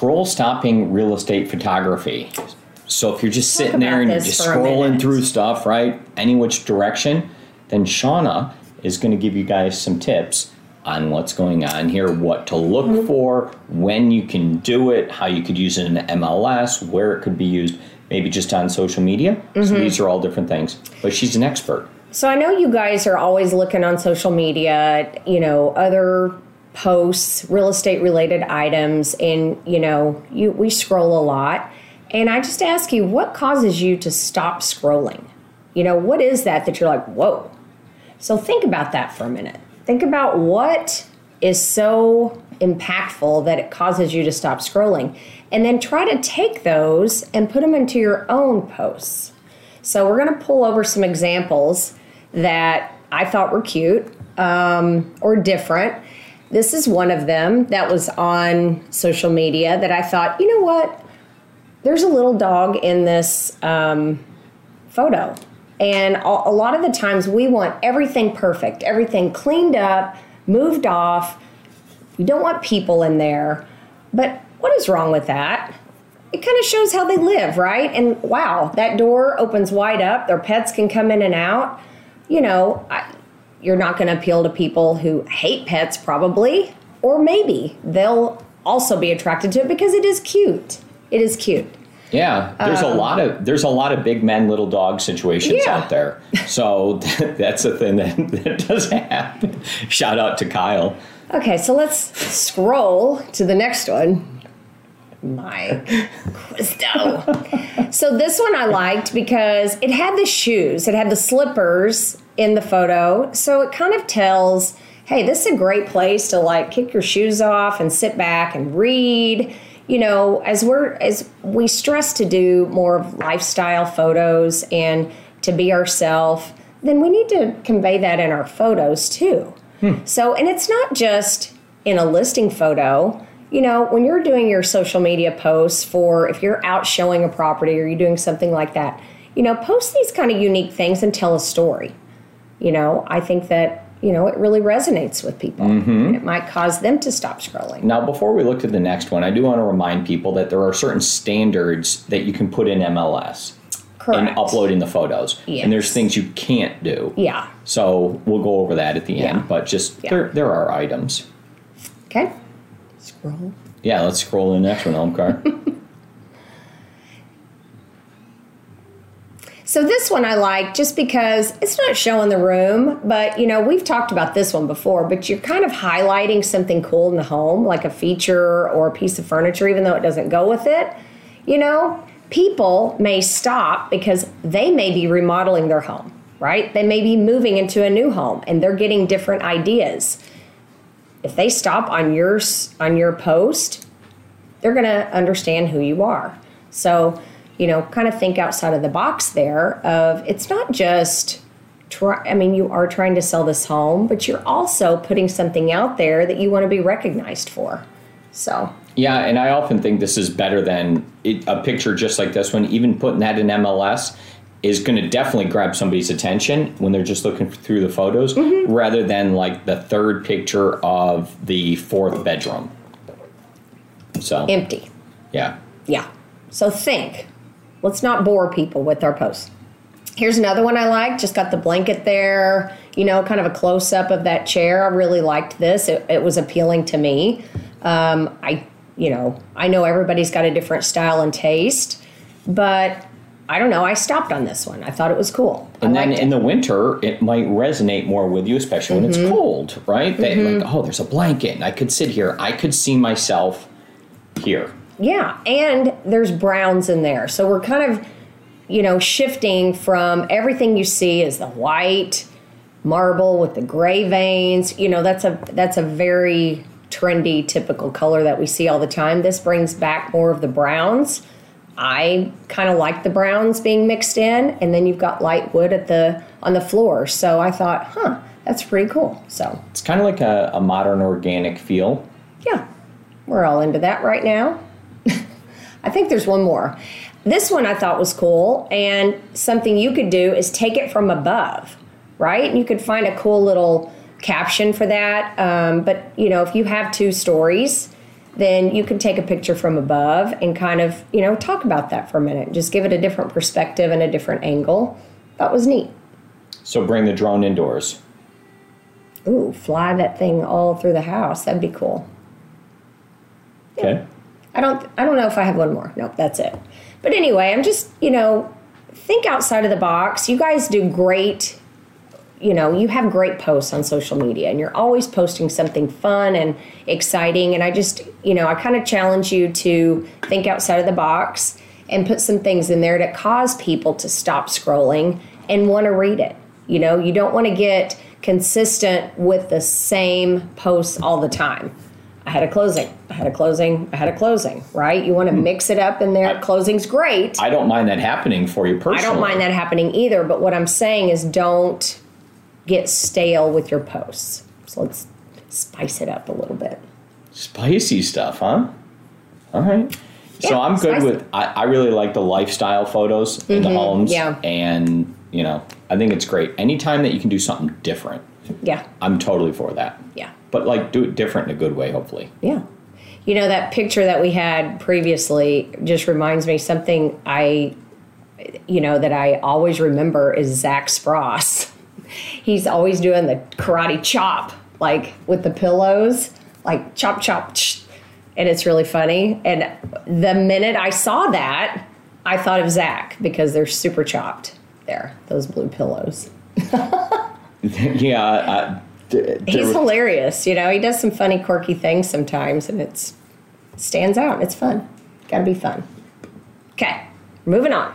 scroll stopping real estate photography. So if you're just Talk sitting there and you're just scrolling through stuff, right, any which direction, then Shauna is going to give you guys some tips on what's going on here, what to look Mm-hmm. for, when you can do it, how you could use it in MLS, where it could be used, maybe just on social media. Mm-hmm. So these are all different things. But she's an expert. So I know you guys are always looking on social media, you know, other posts, real estate related items, and you know, you we scroll a lot. And I just ask you, what causes you to stop scrolling? You know, what is that that you're like, whoa? So think about that for a minute. Think about what is so impactful that it causes you to stop scrolling. And then try to take those and put them into your own posts. So we're going to pull over some examples that I thought were cute um, or different. This is one of them that was on social media that I thought, you know what? There's a little dog in this um, photo. And a lot of the times we want everything perfect, everything cleaned up, moved off. We don't want people in there. But what is wrong with that? It kind of shows how they live, right? And wow, that door opens wide up. Their pets can come in and out. You know, I, you're not going to appeal to people who hate pets, probably, or maybe they'll also be attracted to it because it is cute. It is cute. Yeah, there's a lot of there's a lot of big men, little dog situations Um, Yeah. out there. So that's a thing that, that does happen. Shout out to Kyle. Okay, so let's scroll to the next one. My Quisto. so this one I liked because it had the shoes, it had the slippers in the photo. So it kind of tells, hey, this is a great place to like kick your shoes off and sit back and read. You know, as we're as we stress to do more lifestyle photos and to be ourselves, then we need to convey that in our photos too. Hmm. So, and it's not just in a listing photo. You know, when you're doing your social media posts for if you're out showing a property or you're doing something like that, you know, post these kind of unique things and tell a story. You know, I think that, you know, it really resonates with people. Mm-hmm. And it might cause them to stop scrolling. Now, before we look at the next one, I do want to remind people that there are certain standards that you can put in MLS in Correct. uploading the photos, Yes. and there's things you can't do. Yeah. So we'll go over that at the end, Yeah. but just Yeah. there there are items. Okay. Scroll. Yeah, let's scroll to the next one, Elmcar. So this one I like just because it's not showing the room, but you know, we've talked about this one before, but you're kind of highlighting something cool in the home, like a feature or a piece of furniture, even though it doesn't go with it. You know, people may stop because they may be remodeling their home, right? They may be moving into a new home and they're getting different ideas. If they stop on your on your post, they're going to understand who you are. So, you know, kind of think outside of the box there of it's not just try I mean, you are trying to sell this home, but you're also putting something out there that you want to be recognized for. So, Yeah, and I often think this is better than it, a picture just like this one. Even putting that in MLS is going to definitely grab somebody's attention when they're just looking through the photos, mm-hmm. rather than like the third picture of the fourth bedroom. So empty. yeah, Yeah. So think. Let's not bore people with our posts. Here's another one I like. Just got the blanket there, you know, kind of a close up of that chair. I really liked this. It, it was appealing to me. Um, I, you know, I know everybody's got a different style and taste, but I don't know. I stopped on this one. I thought it was cool. and I then in it. the winter it might resonate more with you, especially when it's cold, right? That, like, oh, there's a blanket, and I could sit here. I could see myself here. Yeah, and there's browns in there. So we're kind of, you know, shifting from everything you see is the white marble with the gray veins. You know, that's a that's a very trendy typical color that we see all the time. This brings back more of the browns. I kind of like the browns being mixed in and then you've got light wood at the on the floor. So I thought, "Huh, that's pretty cool." So, It's kind of like a, a modern organic feel. yeah, we're all into that right now. I think there's one more. This one I thought was cool, and something you could do is take it from above, right? And you could find a cool little caption for that. Um, but you know, if you have two stories, then you can take a picture from above and kind of, you know, talk about that for a minute. Just give it a different perspective and a different angle. That was neat. So bring the drone indoors. Ooh, fly that thing all through the house. That'd be cool. Okay. I don't I don't know if I have one more. Nope, that's it. But anyway, I'm just, you know, think outside of the box. You guys do great you know, you have great posts on social media and you're always posting something fun and exciting. And I just, you know, I kind of challenge you to think outside of the box and put some things in there to cause people to stop scrolling and want to read it. You know, you don't want to get consistent with the same posts all the time. I had a closing. I had a closing. I had a closing. Right? You want to mix it up in there. Closing's great. I don't mind that happening for you personally. I don't mind that happening either. But what I'm saying is, don't get stale with your posts. So let's spice it up a little bit. Spicy stuff, huh? All right. so I'm good spicy. with. I, I really like the lifestyle photos in the homes. Mm-hmm. yeah. And you know, I think it's great. Anytime that you can do something different, Yeah. I'm totally for that. Yeah. But like, do it different in a good way, hopefully. Yeah. You know, that picture that we had previously just reminds me something I, you know, that I always remember is Zach Spross. He's always doing the karate chop, like with the pillows, like chop, chop, ch- and it's really funny. And the minute I saw that, I thought of Zach because they're super chopped there, those blue pillows. yeah. He's hilarious. You know, he does some funny, quirky things sometimes, and it's stands out. It's fun. Got to be fun. Okay, moving on.